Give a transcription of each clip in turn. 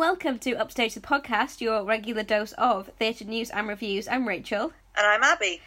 welcome to Upstage the Podcast, your regular dose of theatre news and reviews. I'm Rachel. And I'm Abby.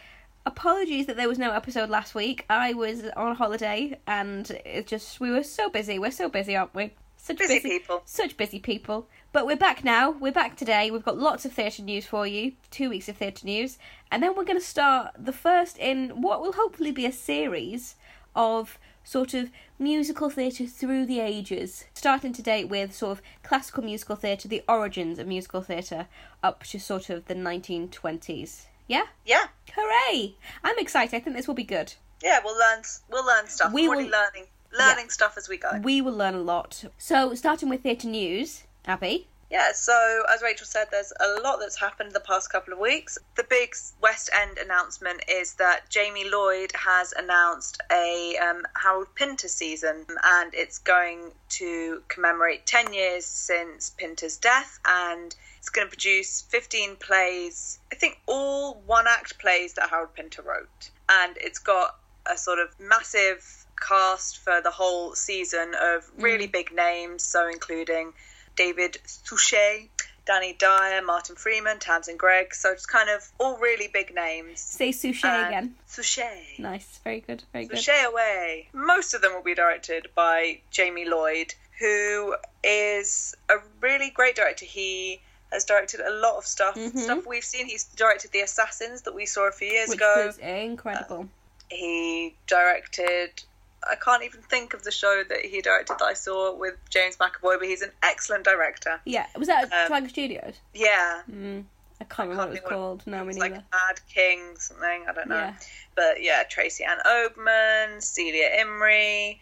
Apologies that there was no episode last week. I was on holiday and it just we were so busy. We're so busy, aren't we? Such Busy people. Such busy people. But we're back now. We're back today. We've got lots of theatre news for you. Two weeks of theatre news. And then we're going to start the first in what will hopefully be a series of sort of musical theatre through the ages. Starting today with sort of classical musical theatre, the origins of musical theatre, up to sort of the 1920s. Yeah? Yeah. Hooray! I'm excited. I think this will be good. Yeah, we'll learn we'll learn stuff. We We're will- learning learning stuff as we go. We will learn a lot. So, starting with theatre news, Abby. Yeah, so as Rachel said, there's a lot that's happened the past couple of weeks. The big West End announcement is that Jamie Lloyd has announced a um, Harold Pinter season, and it's going to commemorate 10 years since Pinter's death, and it's going to produce 15 plays, I think all one act plays that Harold Pinter wrote. And it's got a sort of massive cast for the whole season of really big names, so including David Suchet, Danny Dyer, Martin Freeman, Tamsin Greig. So it's kind of all really big names. Say sushi And again. Suchet. Nice. Very good. Very good. Suchet away. Most of them will be directed by Jamie Lloyd, who is a really great director. He has directed a lot of stuff. Mhm. Stuff we've seen. He's directed The Assassins that we saw a few years Which ago. was incredible. He directed. I can't even think of the show that he directed that I saw with James McAvoy, but he's an excellent director. yeah. Was that at um, Studios? Yeah, Mm. I can't remember what it was what- called. No, me it's neither. like Mad King something. I don't know. Yeah. But yeah, Tracy Ann Oberman, Celia Imrie.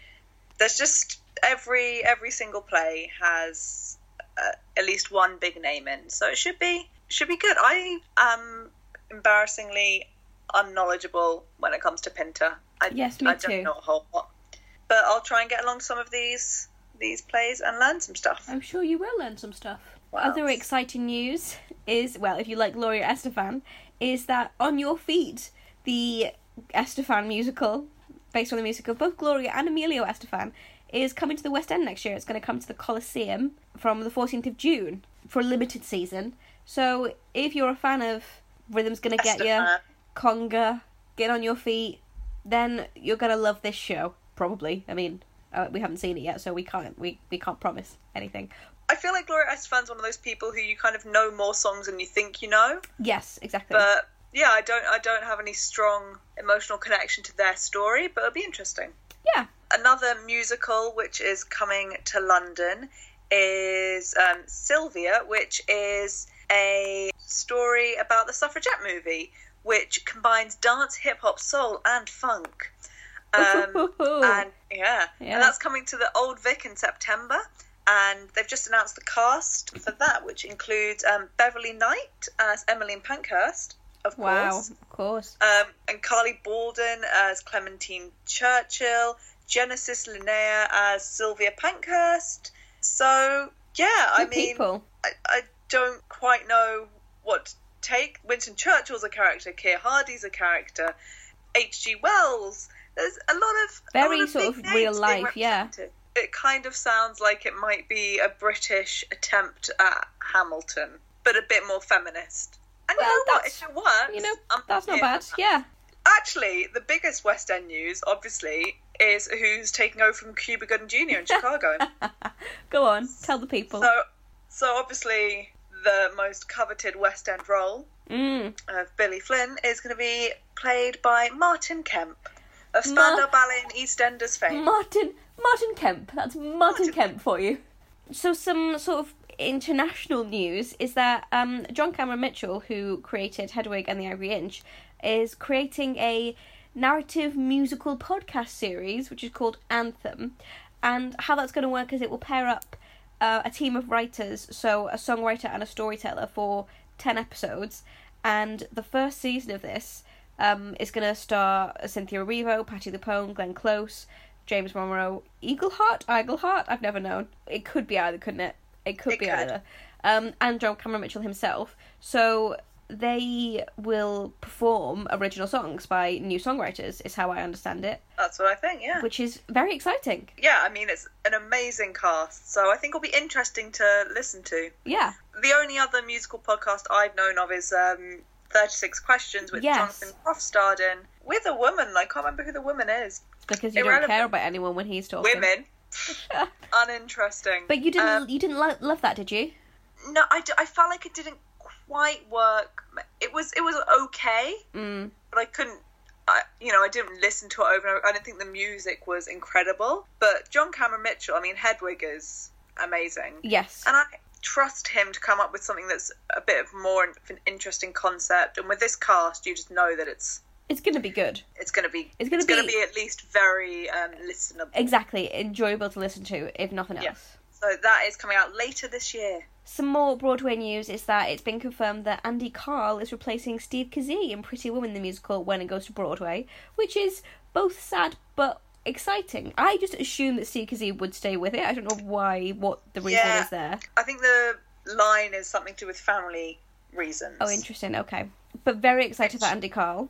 There's just every every single play has uh, at least one big name in, so it should be should be good. I am embarrassingly unknowledgeable when it comes to Pinter. I, Yes, me I don't too. know a whole lot, but I'll try and get along some of these these plays and learn some stuff. I'm sure you will learn some stuff. Other exciting news is, well, if you like Gloria Estefan, is that On Your Feet, the Estefan musical, based on the music of both Gloria and Emilio Estefan, is coming to the West End next year. It's going to come to the Coliseum from the 14th of June for a limited season. So if you're a fan of Rhythm's Gonna Get You, Conga, Get On Your Feet, then you're going to love this show, probably. I mean, uh, we haven't seen it yet, so we can't we, we can't promise anything. I feel like Gloria Estefan's one of those people who you kind of know more songs than you think you know. Yes, exactly. But yeah, I don't I don't have any strong emotional connection to their story, but it'll be interesting. yeah. Another musical which is coming to London is um, Sylvia, which is a story about the suffragette movie, which combines dance, hip hop, soul, and funk. Um, and yeah, Yeah. and that's coming to the Old Vic in September. And they've just announced the cast for that, which includes um, Beverley Knight as Emmeline Pankhurst, of Wow, course, of course. um, and Carly Baldwin as Clementine Churchill, Genesis Lynea as Sylvia Pankhurst. So yeah, I mean, people. I, I don't quite know what to take. Winston Churchill's a character, Keir Hardie's a character, H.G. Wells. There's a lot of Very lot sort of real life, yeah. It kind of sounds like it might be a British attempt at Hamilton, but a bit more feminist. And Well, you know what? that's- If it works, You know, I'm that's not bad. that. Yeah. Actually, the biggest West End news, obviously, is who's taking over from Cuba Gooding Jr. in Chicago. Go on, tell the people. so, so obviously, the most coveted West End role Mm. of Billy Flynn is going to be played by Martin Kemp of Spandau Ballet and EastEnders fame. Martin Martin Kemp. That's Martin, Martin Kemp for you. So some sort of international news is that um, John Cameron Mitchell, who created Hedwig and the Angry Inch, is creating a narrative musical podcast series which is called Anthem. And how that's going to work is it will pair up uh, a team of writers, so a songwriter and a storyteller for 10 episodes. And the first season of this um, is going to star Cynthia Erivo, Patti LuPone, Glenn Close, James Monroe, Eagleheart, Eagleheart. I've never known. It could be either, couldn't it? It could It be could. either. Um, and John Cameron Mitchell himself. So they will perform original songs by new songwriters, is how I understand it, That's what I think, yeah. which is very exciting. Yeah, I mean, it's an amazing cast, so I think it'll be interesting to listen to. Yeah. The only other musical podcast I've known of is um, 36 Questions, with Yes. Jonathan Groff starred in, with a woman. I can't remember who the woman is. Because you don't care about anyone when he's talking. Women. Uninteresting. But you didn't Um, you didn't lo- love that, did you? no, I, d- I felt like it didn't quite work. It was it was okay, Mm. but I couldn't. I, you know, I didn't listen to it over and over. I didn't think the music was incredible. But John Cameron Mitchell, I mean, Hedwig is amazing. Yes. and I trust him to come up with something that's a bit of more of an interesting concept. And with this cast, you just know that it's It's gonna be good. it's going to be It's gonna gonna be- be at least very um, listenable. Exactly. Enjoyable to listen to, if nothing else. Yeah. So that is coming out later this year. Some more Broadway news is that it's been confirmed that Andy Karl is replacing Steve Kazee in Pretty Woman the musical when it goes to Broadway, which is both sad but exciting. I just assumed that Steve Kazee would stay with it. I don't know why, what the reason Yeah. is there. I think the line is something to do with family reasons. Oh, interesting. Okay, but very excited for Andy Karl.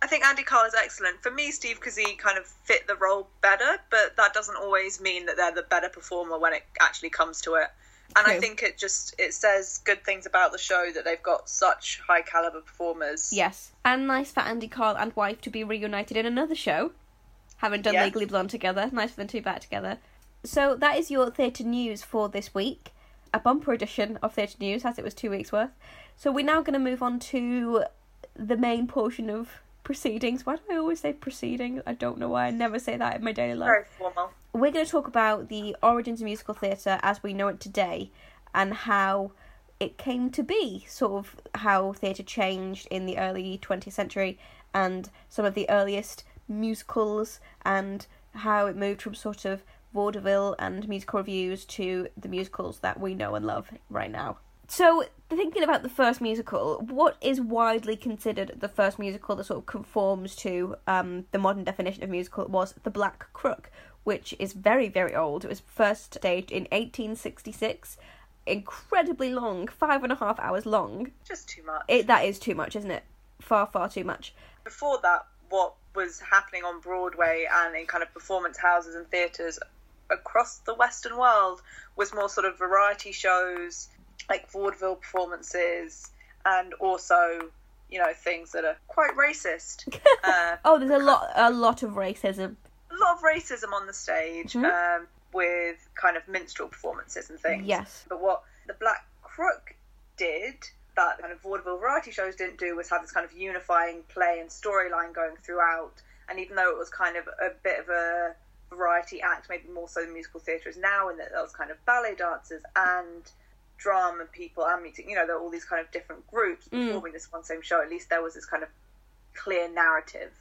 I think Andy Karl is excellent. For me, Steve Kazee kind of fit the role better, but that doesn't always mean that they're the better performer when it actually comes to it. And I think it just it says good things about the show that they've got such high caliber performers. Yes, and nice for Andy Karl and wife to be reunited in another show, having done Yes. Legally Blonde together. Nice for them to be back together. So that is your theatre news for this week. A bumper edition of theatre news, as it was two weeks worth. So we're now going to move on to the main portion of proceedings. Why do I always say proceedings? I don't know why. I never say that in my daily life Very formal. we're going to talk about the origins of musical theatre as we know it today and how it came to be, sort of how theatre changed in the early 20th century and some of the earliest musicals and how it moved from sort of vaudeville and musical reviews to the musicals that we know and love right now. So, thinking about the first musical, what is widely considered the first musical that sort of conforms to um, the modern definition of musical was The Black Crook, which is very, very old. It was first staged in 1866. Incredibly long, five and a half hours long. Just too much. It, that is too much, isn't it? Far, far too much. Before that, what was happening on Broadway and in kind of performance houses and theatres across the Western world was more sort of variety shows, like vaudeville performances, and also, you know, things that are quite racist. uh, Oh, there's a lot, a lot of racism. a lot of racism on the stage Mhm. um, with kind of minstrel performances and things. Yes. But what the Black Crook did that kind of vaudeville variety shows didn't do was have this kind of unifying play and storyline going throughout. And even though it was kind of a bit of a variety act, maybe more so than musical theatre is now, in that there was kind of ballet dancers and drama people and music, you know, there were all these kind of different groups Mm. performing this one same show. At least there was this kind of clear narrative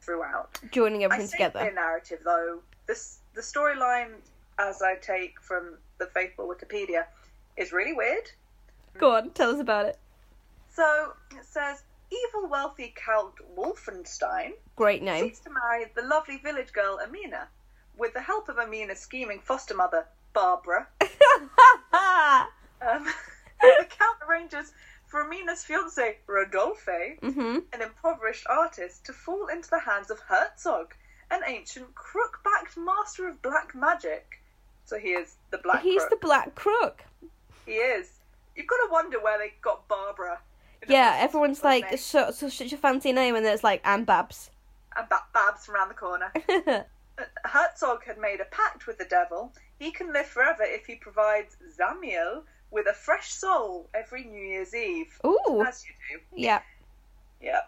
throughout. Joining everything together. clear narrative though. This the storyline, as I take from the faithful Wikipedia, is really weird. Go on, tell us about it. So it says evil wealthy Count Wolfenstein Great name. seeks to marry the lovely village girl Amina, with the help of Amina's scheming foster mother Barbara. Um, the Count arranges for Amina's fiance Rodolphe, mhm. an impoverished artist, to fall into the hands of Herzog, an ancient crook-backed master of black magic. So he is the Black He's Crook. the Black Crook. He is. You've got to wonder where they got Barbara. Yeah, everyone's name. like so, so such a fancy name, and there's like and Babs. And ba- Babs from around the corner. Uh, Herzog had made a pact with the devil. He can live forever if he provides Zamiel with a fresh soul every New Year's Eve. Ooh, As you do. yeah. Yeah.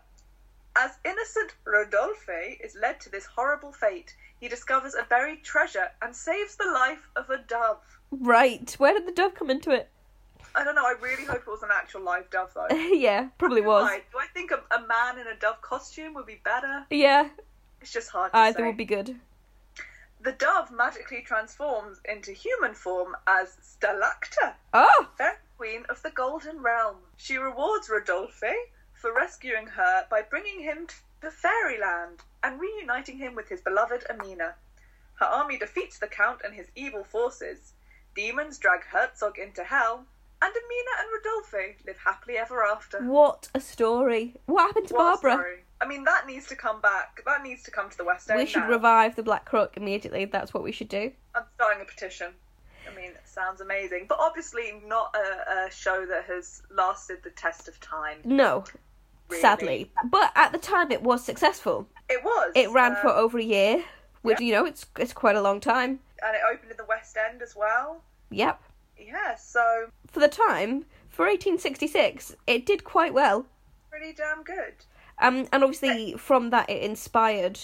As innocent Rodolphe is led to this horrible fate, he discovers a buried treasure and saves the life of a dove. Right. Where did the dove come into it? I don't know, I really hope it was an actual live dove though. yeah, probably was. Do I think a, a man in a dove costume would be better? Yeah, It's just hard to either say. would be good. The dove magically transforms into human form as Stalacta, Oh, fair queen of the Golden Realm. She rewards Rodolphe for rescuing her by bringing him to fairyland and reuniting him with his beloved Amina. Her army defeats the Count and his evil forces. Demons drag Herzog into hell, And Amina and Rodolfo live happily ever after. What a story! What happened to What Barbara? I mean, that needs to come back. That needs to come to the West End. We should now. revive the Black Crook immediately. That's what we should do. I'm starting a petition. I mean, it sounds amazing, but obviously not a, a show that has lasted the test of time. No, really. sadly, but at the time it was successful. it was. It ran um, for over a year, which yeah. you know it's it's quite a long time. and it opened in the West End as well. Yep. Yeah, so For the time, for 1866, it did quite well. pretty damn good. Um, and obviously from that it inspired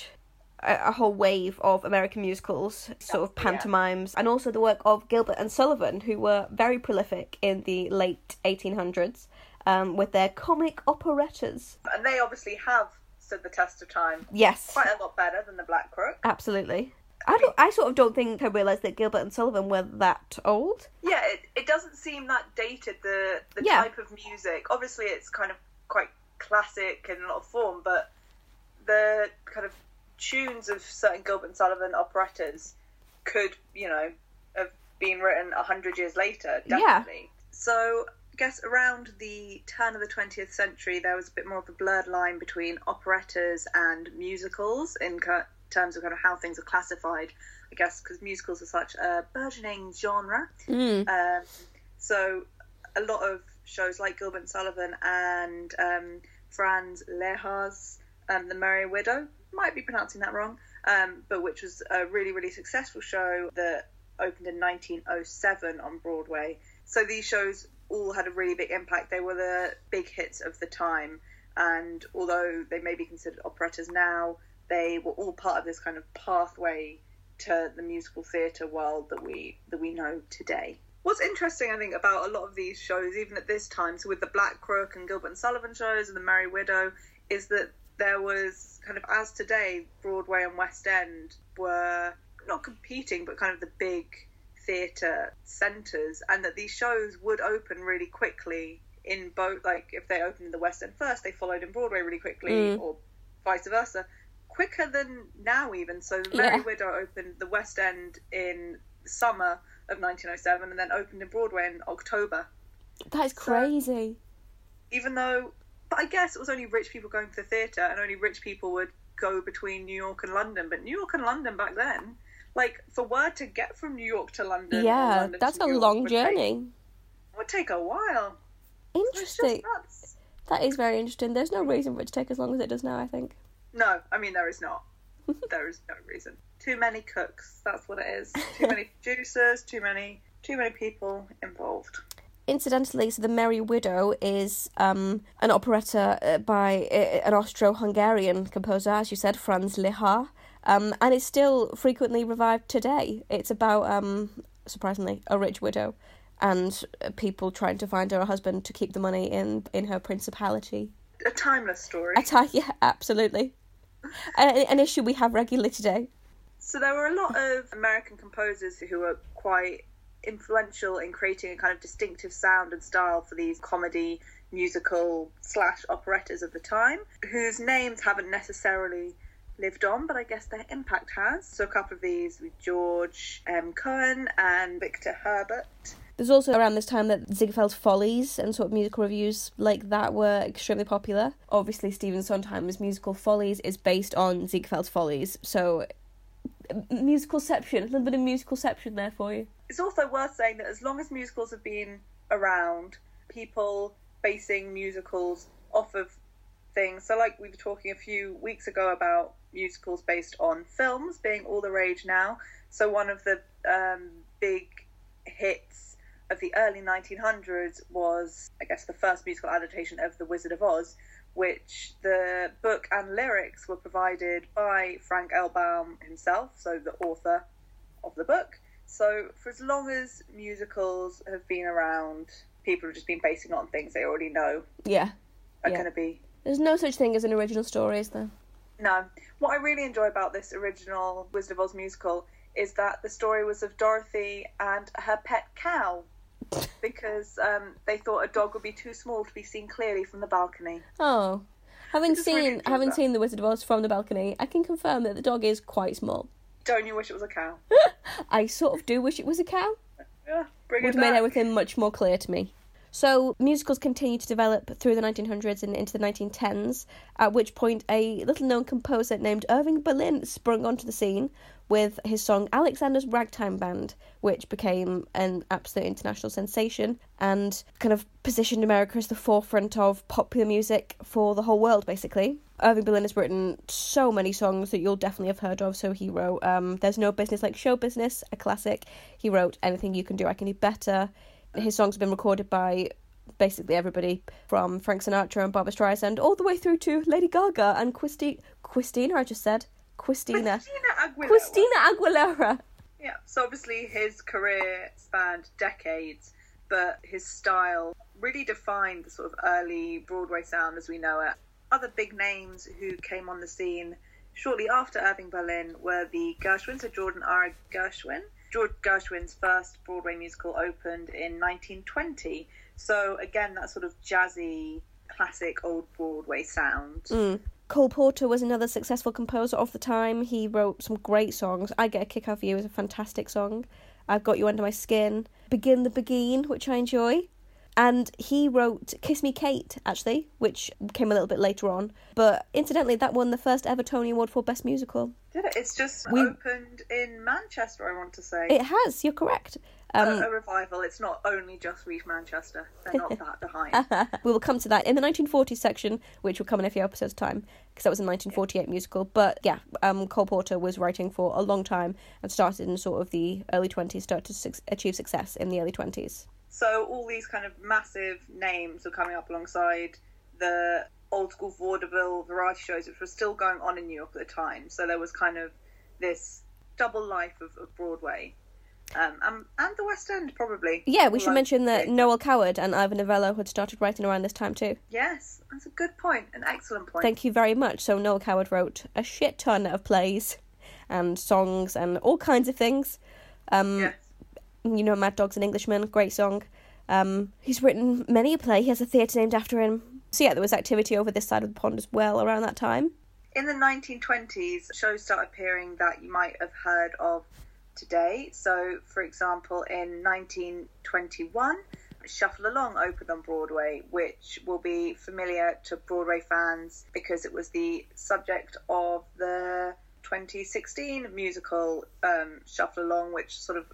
a, a whole wave of American musicals, sort of Yeah. pantomimes, and also the work of Gilbert and Sullivan, who were very prolific in the late 1800s um, with their comic operettas. And they obviously have stood the test of time Yes, quite a lot better than the Black Crook. absolutely. I don't. I sort of don't think I realised that Gilbert and Sullivan were that old. Yeah, it, it doesn't seem that dated, the, the Yeah. type of music. Obviously, it's kind of quite classic in a lot of form, but the kind of tunes of certain Gilbert and Sullivan operettas could, you know, have been written a hundred years later, Yeah. definitely. So, I guess around the turn of the 20th century, there was a bit more of a blurred line between operettas and musicals in terms of kind of how things are classified, I guess, because musicals are such a burgeoning genre. Mm. Um, so a lot of shows like Gilbert and Sullivan and um, Franz Lehar's um, The Merry Widow, might be pronouncing that wrong, um, but which was a really, really successful show that opened in 1907 on Broadway. So these shows all had a really big impact. They were the big hits of the time. And although they may be considered operettas now, they were all part of this kind of pathway to the musical theatre world that we that we know today. What's interesting, I think, about a lot of these shows, even at this time, so with the Black Crook and Gilbert and Sullivan shows and the Merry Widow, is that there was kind of as today, Broadway and West End were not competing, but kind of the big theatre centres, and that these shows would open really quickly in both. Like if they opened in the West End first, they followed in Broadway really quickly, Mm. or vice versa quicker than now even so the merry Yeah. widow opened the west end in summer of 1907 and then opened in broadway in october That is crazy. even though but i guess it was only rich people going to the theatre and only rich people would go between new york and london but new york and london back then like for word to get from new york to london Yeah, London that's a York long would take- journey. would take a while Interesting. That is very interesting. There's no reason for it to take as long as it does now. I think. No, I mean there is not. there is no reason. Too many cooks. That's what it is. Too many producers. Too many. Too many people involved. Incidentally, so the Merry Widow is um, an operetta uh, by uh, an Austro-Hungarian composer, as you said, Franz Lehar, um, and it's still frequently revived today. It's about, um, surprisingly, a rich widow and uh, people trying to find her a husband to keep the money in in her principality. A timeless story. A ti- yeah, absolutely. an, issue we have regularly today. So there were a lot of American composers who were quite influential in creating a kind of distinctive sound and style for these comedy, musical slash operettas of the time, whose names haven't necessarily lived on, but I guess their impact has. So a couple of these with George M. Cohan and Victor Herbert. There's also around this time that Ziegfeld's Follies and sort of musical reviews like that were extremely popular. Obviously, Stephen Sondheim's musical Follies is based on Ziegfeld's Follies, so musicalception, a little bit of musicalception there for you. It's also worth saying that as long as musicals have been around, people basing musicals off of things. So, like we were talking a few weeks ago about musicals based on films being all the rage now. So, one of the um, big hits of the early 1900s was, I guess, the first musical adaptation of The Wizard of Oz, which the book and lyrics were provided by Frank L. Baum himself, so the author of the book. So, for as long as musicals have been around, people have just been basing it on things they already know Yeah. are Yeah. going to be. There's no such thing as an original story, is there? No. What I really enjoy about this original Wizard of Oz musical is that the story was of Dorothy and her pet cow. Because um, they thought a dog would be too small to be seen clearly from the balcony. Oh. Having really seen having that. seen The Wizard of Oz from the balcony, I can confirm that the dog is quite small. Don't you wish it was a cow? I sort of do wish it was a cow. Yeah, bring Would it have made everything much more clear to me. So musicals continued to develop through the 1900s and into the 1910s, at which point a little known composer named Irving Berlin sprung onto the scene with his song Alexander's Ragtime Band, which became an absolute international sensation and kind of positioned America as the forefront of popular music for the whole world, basically. Irving Berlin has written so many songs that you'll definitely have heard of. So he wrote um, There's No Business Like Show Business, a classic. He wrote Anything You Can Do, I Can Do Better his songs have been recorded by basically everybody from Frank Sinatra and Barbra Streisand all the way through to Lady Gaga and Christi- Christina, I just said. Christina. Christina Aguilera. Christina Aguilera. Yeah, so obviously his career spanned decades, but his style really defined the sort of early Broadway sound as we know it. Other big names who came on the scene shortly after Irving Berlin were the Gershwins, so George and Ira Gershwin. George Gershwin's first Broadway musical opened in 1920. So again, that sort of jazzy, classic old Broadway sound. Mm. Cole Porter was another successful composer of the time. He wrote some great songs. I Get a Kick Out of You is a fantastic song. I've Got You Under My Skin. Begin the Beguine, which I enjoy. And he wrote Kiss Me Kate, actually, which came a little bit later on. But incidentally, that won the first ever Tony Award for Best Musical. Did it? It's just We- opened in Manchester, I want to say. It has, you're correct. a, Um, a revival. It's not only just Reef Manchester. They're not that behind. we will come to that in the 1940s section, which will come in a few episodes' time, because that was a 1948 musical. But yeah, um, Cole Porter was writing for a long time and started in sort of the early 20s, started to su- achieve success in the early 20s. So all these kind of massive names were coming up alongside the old school vaudeville variety shows, which were still going on in New York at the time. So there was kind of this double life of, of Broadway. Um, and, and the West End, probably. Yeah, we should mention that Noel Coward and Ivan Novello had started writing around this time too. Yes, that's a good point, an excellent point. Thank you very much. So Noel Coward wrote a shit ton of plays and songs and all kinds of things. Um, Yes. You know, Mad Dogs and Englishmen, great song. Um, he's written many a play. He has a theatre named after him. So yeah, there was activity over this side of the pond as well around that time. In the 1920s, shows start appearing that you might have heard of today. So, for example, in 1921, Shuffle Along opened on Broadway, which will be familiar to Broadway fans because it was the subject of the 2016 musical um, Shuffle Along, which sort of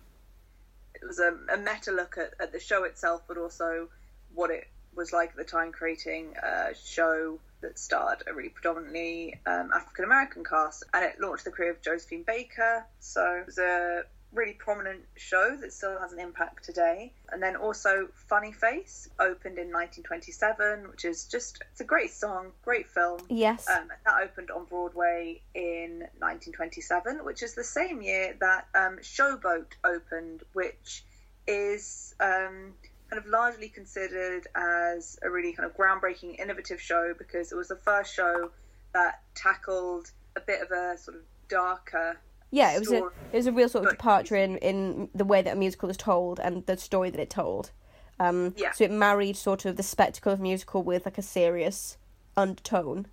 it was a, a meta look at, at the show itself, but also what it was like at the time creating a show that starred a really predominantly um, African American cast, and it launched the career of Josephine Baker. So it was a really prominent show that still has an impact today. And then also Funny Face opened in 1927, which is just it's a great song, great film. Yes. Um, that opened on Broadway in 1927, which is the same year that um, Showboat opened, which is um, kind of largely considered as a really kind of groundbreaking, innovative show because it was the first show that tackled a bit of a sort of darker. Yeah, it was a it was a real sort of departure in, in the way that a musical is told and the story that it told. Um, Yeah. So it married sort of the spectacle of musical with like a serious undertone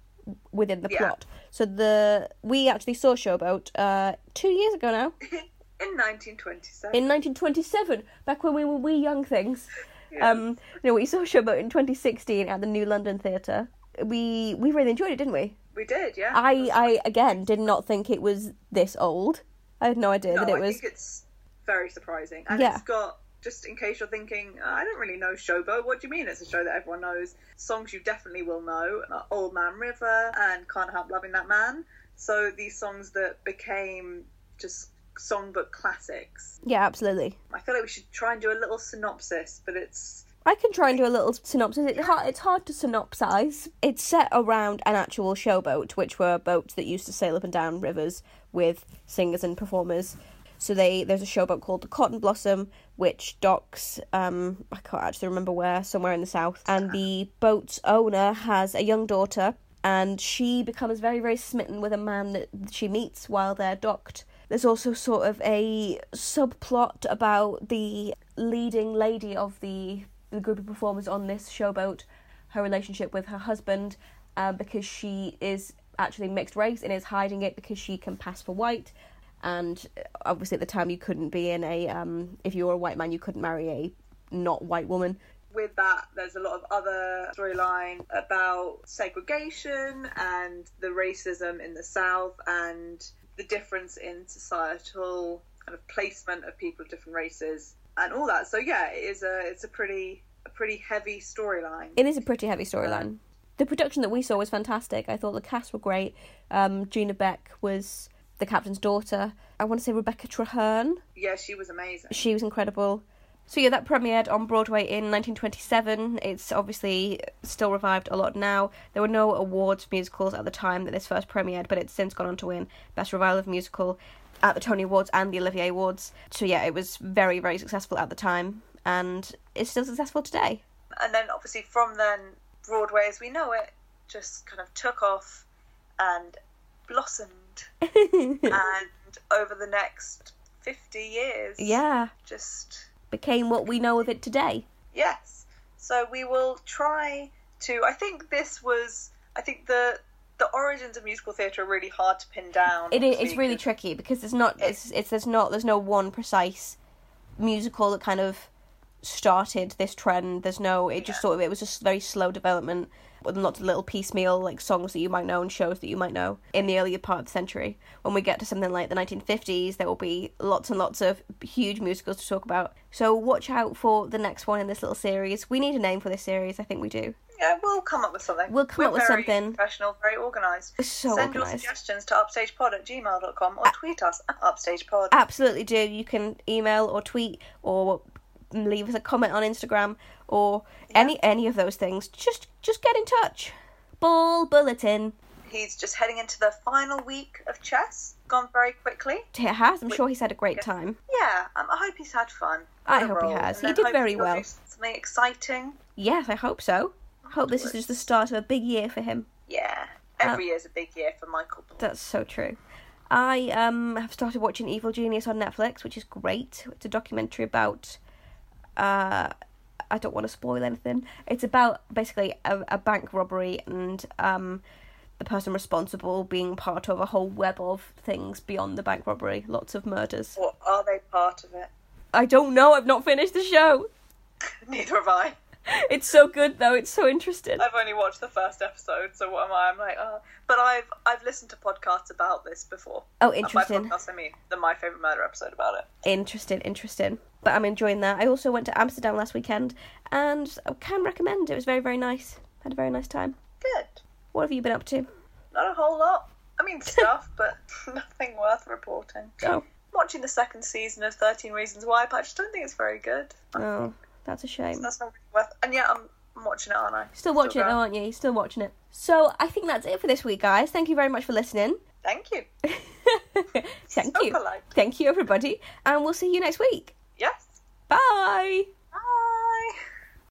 within the Yeah. plot. So the we actually saw Showboat uh, two years ago now. in 1927. in 1927, back when we were wee young things. Um, no, we saw Showboat in 2016 at the New London Theatre. We we really enjoyed it, didn't we? We did, yeah. I I again did not think it was this old. I had no idea no, that it I was. think it's very surprising, and Yeah. it's got. Just in case you're thinking, "Oh, I don't really know Showboat. What do you mean it's a show that everyone knows? Songs you definitely will know: "Old Man River" and "Can't Help Loving That Man." So these songs that became just songbook classics. Yeah, absolutely. I feel like we should try and do a little synopsis, but it's I can try and do a little synopsis. It's hard, it's hard to synopsize. It's set around an actual showboat, which were boats that used to sail up and down rivers with singers and performers. So they there's a showboat called the Cotton Blossom, which docks um I can't actually remember where, somewhere in the south. And the boat's owner has a young daughter, and she becomes very very smitten with a man that she meets while they're docked. There's also sort of a subplot about the leading lady of the the group of performers on this showboat, her relationship with her husband, uh, because she is actually mixed race and is hiding it because she can pass for white. And uh, obviously, at the time, you couldn't be in a um, if you were a white man, you couldn't marry a not white woman with that, there's a lot of other storyline about segregation and the racism in the South and the difference in societal kind of placement of people of different races and all that. So yeah, it is a it's a pretty a pretty heavy storyline. It is a pretty heavy storyline. The production that we saw was fantastic. I thought the cast were great. Um, Gina Beck was the captain's daughter. I want to say Rebecca Trehearn. Yeah, she was amazing. She was incredible. So yeah, that premiered on Broadway in 1927. It's obviously still revived a lot now. There were no awards musicals at the time that this first premiered, but it's since gone on to win Best Revival of Musical at the Tony Awards and the Olivier Awards. So yeah, it was very very successful at the time, and it's still successful today. And then obviously from then, Broadway as we know it just kind of took off and blossomed, and over the next 50 years, yeah, just became what we know of it today. Yes. So we will try to. I think this was. I think the the origins of musical theatre are really hard to pin down. It is. It's really tricky because there's not. It's. It's. There's not. There's no one precise musical that kind of started this trend. There's no. It just sort of. It was just very slow development with lots of little piecemeal like songs that you might know and shows that you might know in the earlier part of the century. When we get to something like the 1950s, there will be lots and lots of huge musicals to talk about. So watch out for the next one in this little series. We need a name for this series. I think we do. Yeah, we'll come up with something. We'll come We're up with very something. Professional, very organised. So Send your suggestions to upstagepod at gmail.com or tweet us at upstagepod. Absolutely do. You can email or tweet or leave us a comment on Instagram or any any of those things. Just just get in touch. Ball bulletin. He's just heading into the final week of chess. Gone very quickly. It has. I'm sure he's had a great time. Yeah, um, I hope he's had fun. I hope he has. And He did very well. Something exciting. Yes, I hope so. I hope this is just the start of a big year for him. Yeah, Uh, every year's a big year for Michael. Ball. That's so true. I um have started watching Evil Genius on Netflix, which is great. It's a documentary about uh I don't want to spoil anything. It's about basically a, a bank robbery and um the person responsible being part of a whole web of things beyond the bank robbery. Lots of murders. What are they part of it? I don't know. I've not finished the show. Neither have I. It's so good though. It's so interesting. I've only watched the first episode, so what am I? I'm like, oh. But I've I've listened to podcasts about this before. Oh, And by interesting. podcasts, I mean the My Favorite Murder episode about it. Interesting, interesting. But I'm enjoying that. I also went to Amsterdam last weekend and I can recommend. It was very, very nice. Had a very nice time. Good. What have you been up to? Not a whole lot. I mean stuff, but nothing worth reporting. Oh, Watching the second season of Thirteen Reasons Why, but I just don't think it's very good. oh, that's a shame. That's not really worth. And yet I'm, I'm watching it, aren't I? Still watching it, though, aren't you? Still watching it. So I think that's it for this week, guys. Thank you very much for listening. Thank you. Thank So you. polite. Thank you, everybody. And we'll see you next week. Yes. Bye.